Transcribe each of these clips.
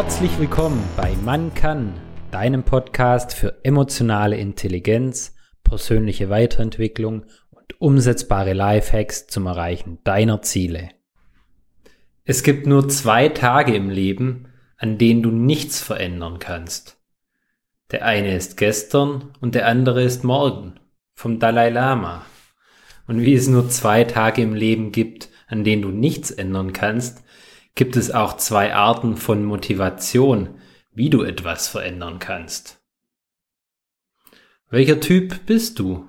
Herzlich willkommen bei Man kann, deinem Podcast für emotionale Intelligenz, persönliche Weiterentwicklung und umsetzbare Lifehacks zum Erreichen deiner Ziele. Es gibt nur zwei Tage im Leben, an denen du nichts verändern kannst. Der eine ist gestern und der andere ist morgen, vom Dalai Lama. Und wie es nur zwei Tage im Leben gibt, an denen du nichts ändern kannst, gibt es auch zwei Arten von Motivation, wie du etwas verändern kannst. Welcher Typ bist du?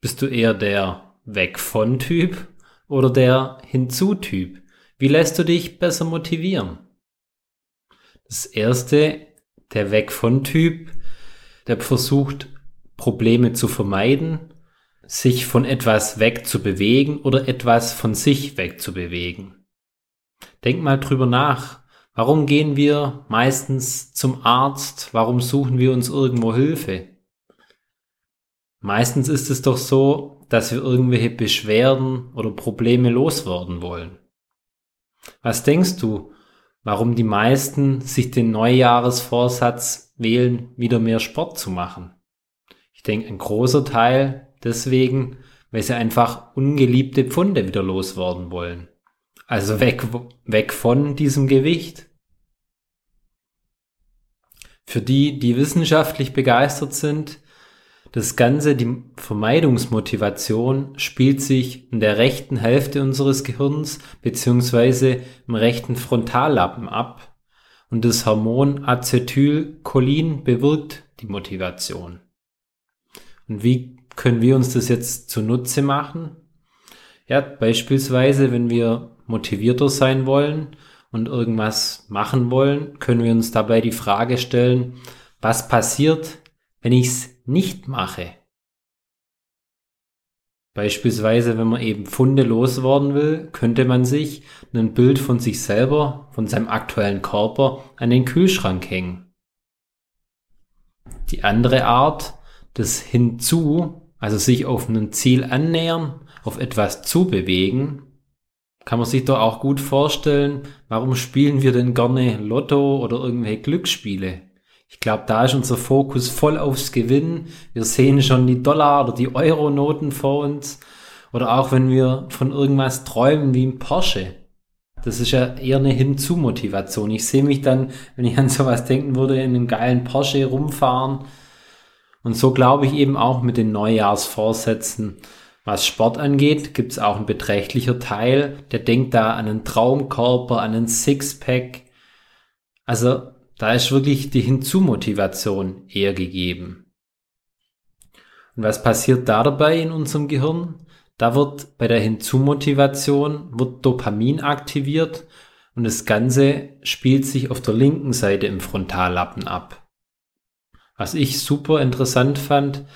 Bist du eher der Weg von Typ oder der Hinzu Typ? Wie lässt du dich besser motivieren? Das erste, der Weg von Typ, der versucht Probleme zu vermeiden, sich von etwas wegzubewegen oder etwas von sich wegzubewegen. Denk mal drüber nach. Warum gehen wir meistens zum Arzt? Warum suchen wir uns irgendwo Hilfe? Meistens ist es doch so, dass wir irgendwelche Beschwerden oder Probleme loswerden wollen. Was denkst du, warum die meisten sich den Neujahresvorsatz wählen, wieder mehr Sport zu machen? Ich denke, ein großer Teil deswegen, weil sie einfach ungeliebte Pfunde wieder loswerden wollen. Also weg, weg von diesem Gewicht. Für die, die wissenschaftlich begeistert sind, das Ganze, die Vermeidungsmotivation spielt sich in der rechten Hälfte unseres Gehirns beziehungsweise im rechten Frontallappen ab und das Hormon Acetylcholin bewirkt die Motivation. Und wie können wir uns das jetzt zunutze machen? Ja, beispielsweise, wenn wir motivierter sein wollen und irgendwas machen wollen, können wir uns dabei die Frage stellen, was passiert, wenn ich es nicht mache? Beispielsweise, wenn man eben Funde loswerden will, könnte man sich ein Bild von sich selber, von seinem aktuellen Körper an den Kühlschrank hängen. Die andere Art, das hinzu, also sich auf ein Ziel annähern, auf etwas zu bewegen, kann man sich doch auch gut vorstellen, warum spielen wir denn gerne Lotto oder irgendwelche Glücksspiele? Ich glaube, da ist unser Fokus voll aufs Gewinnen. Wir sehen schon die Dollar- oder die Euro-Noten vor uns. Oder auch wenn wir von irgendwas träumen wie ein Porsche. Das ist ja eher eine Hinzu-Motivation. Ich sehe mich dann, wenn ich an sowas denken würde, in einem geilen Porsche rumfahren. Und so glaube ich eben auch mit den Neujahrsvorsätzen. Was Sport angeht, gibt es auch einen beträchtlicher Teil, der denkt da an einen Traumkörper, an einen Sixpack. Also da ist wirklich die Hinzumotivation eher gegeben. Und was passiert da dabei in unserem Gehirn? Da wird bei der Hinzumotivation wird Dopamin aktiviert und das Ganze spielt sich auf der linken Seite im Frontallappen ab. Was ich super interessant fand,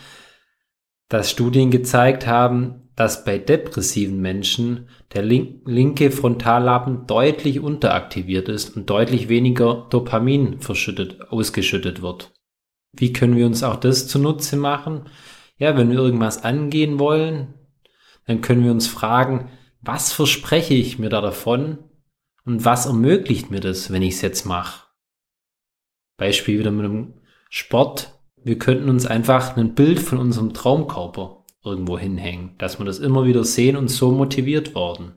dass Studien gezeigt haben, dass bei depressiven Menschen der link linke Frontallappen deutlich unteraktiviert ist und deutlich weniger Dopamin verschüttet, ausgeschüttet wird. Wie können wir uns auch das zunutze machen? Ja, wenn wir irgendwas angehen wollen, dann können wir uns fragen, was verspreche ich mir da davon und was ermöglicht mir das, wenn ich es jetzt mache? Beispiel wieder mit dem Sport wir könnten uns einfach ein Bild von unserem Traumkörper irgendwo hinhängen, dass wir das immer wieder sehen und so motiviert worden.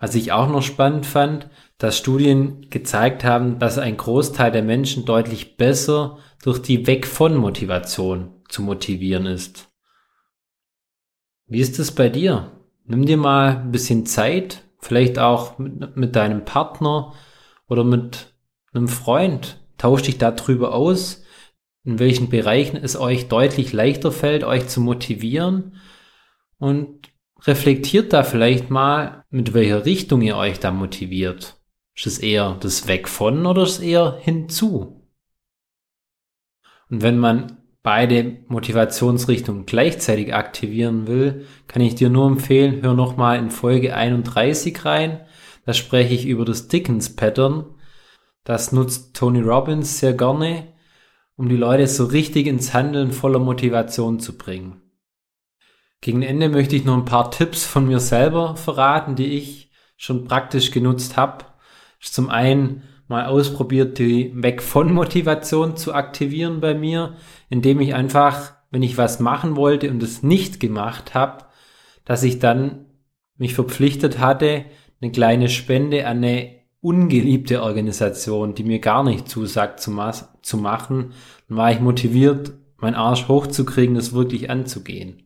Was ich auch noch spannend fand, dass Studien gezeigt haben, dass ein Großteil der Menschen deutlich besser durch die Weg von Motivation zu motivieren ist. Wie ist es bei dir? Nimm dir mal ein bisschen Zeit, vielleicht auch mit, mit deinem Partner oder mit einem Freund. Tausch dich darüber aus, in welchen Bereichen es euch deutlich leichter fällt, euch zu motivieren und reflektiert da vielleicht mal, mit welcher Richtung ihr euch da motiviert. Ist es eher das Weg von oder ist es eher hinzu? Und wenn man beide Motivationsrichtungen gleichzeitig aktivieren will, kann ich dir nur empfehlen, hör nochmal in Folge 31 rein. Da spreche ich über das Dickens Pattern. Das nutzt Tony Robbins sehr gerne um die Leute so richtig ins Handeln voller Motivation zu bringen. Gegen Ende möchte ich noch ein paar Tipps von mir selber verraten, die ich schon praktisch genutzt habe. Zum einen mal ausprobiert, die Weg von Motivation zu aktivieren bei mir, indem ich einfach, wenn ich was machen wollte und es nicht gemacht habe, dass ich dann mich verpflichtet hatte, eine kleine Spende an eine ungeliebte Organisation, die mir gar nicht zusagt zu, ma zu machen, dann war ich motiviert, meinen Arsch hochzukriegen, das wirklich anzugehen.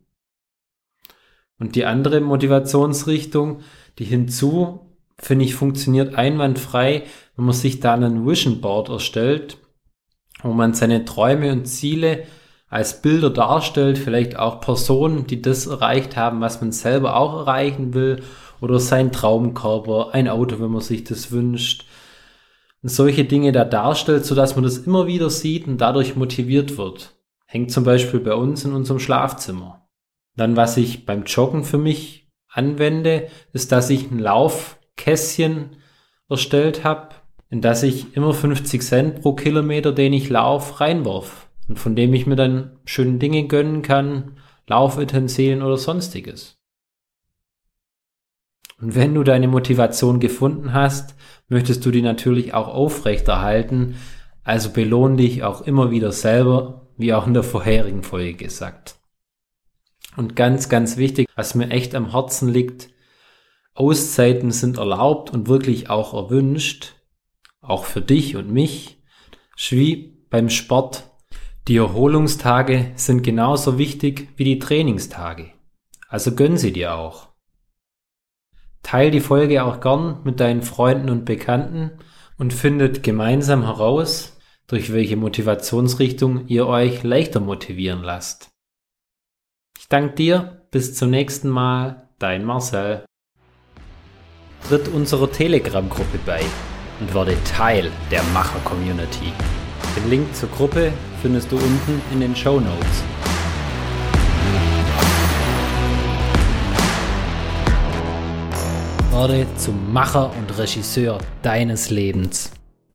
Und die andere Motivationsrichtung, die hinzu, finde ich, funktioniert einwandfrei, wenn man sich da einen Vision Board erstellt, wo man seine Träume und Ziele als Bilder darstellt, vielleicht auch Personen, die das erreicht haben, was man selber auch erreichen will, oder sein Traumkörper, ein Auto, wenn man sich das wünscht. Und solche Dinge da darstellt, sodass man das immer wieder sieht und dadurch motiviert wird. Hängt zum Beispiel bei uns in unserem Schlafzimmer. Dann, was ich beim Joggen für mich anwende, ist, dass ich ein Laufkästchen erstellt habe, in das ich immer 50 Cent pro Kilometer, den ich laufe, reinwurf. Und von dem ich mir dann schöne Dinge gönnen kann, Laufutensilien oder sonstiges. Und wenn du deine Motivation gefunden hast, möchtest du die natürlich auch aufrechterhalten, also belohn dich auch immer wieder selber, wie auch in der vorherigen Folge gesagt. Und ganz, ganz wichtig, was mir echt am Herzen liegt, Auszeiten sind erlaubt und wirklich auch erwünscht, auch für dich und mich, wie beim Sport. Die Erholungstage sind genauso wichtig wie die Trainingstage. Also gönn sie dir auch. Teil die Folge auch gern mit deinen Freunden und Bekannten und findet gemeinsam heraus, durch welche Motivationsrichtung ihr euch leichter motivieren lasst. Ich danke dir, bis zum nächsten Mal, dein Marcel. Tritt unserer Telegram-Gruppe bei und werde Teil der Macher-Community. Den Link zur Gruppe findest du unten in den Show Notes. Werde zum Macher und Regisseur deines Lebens.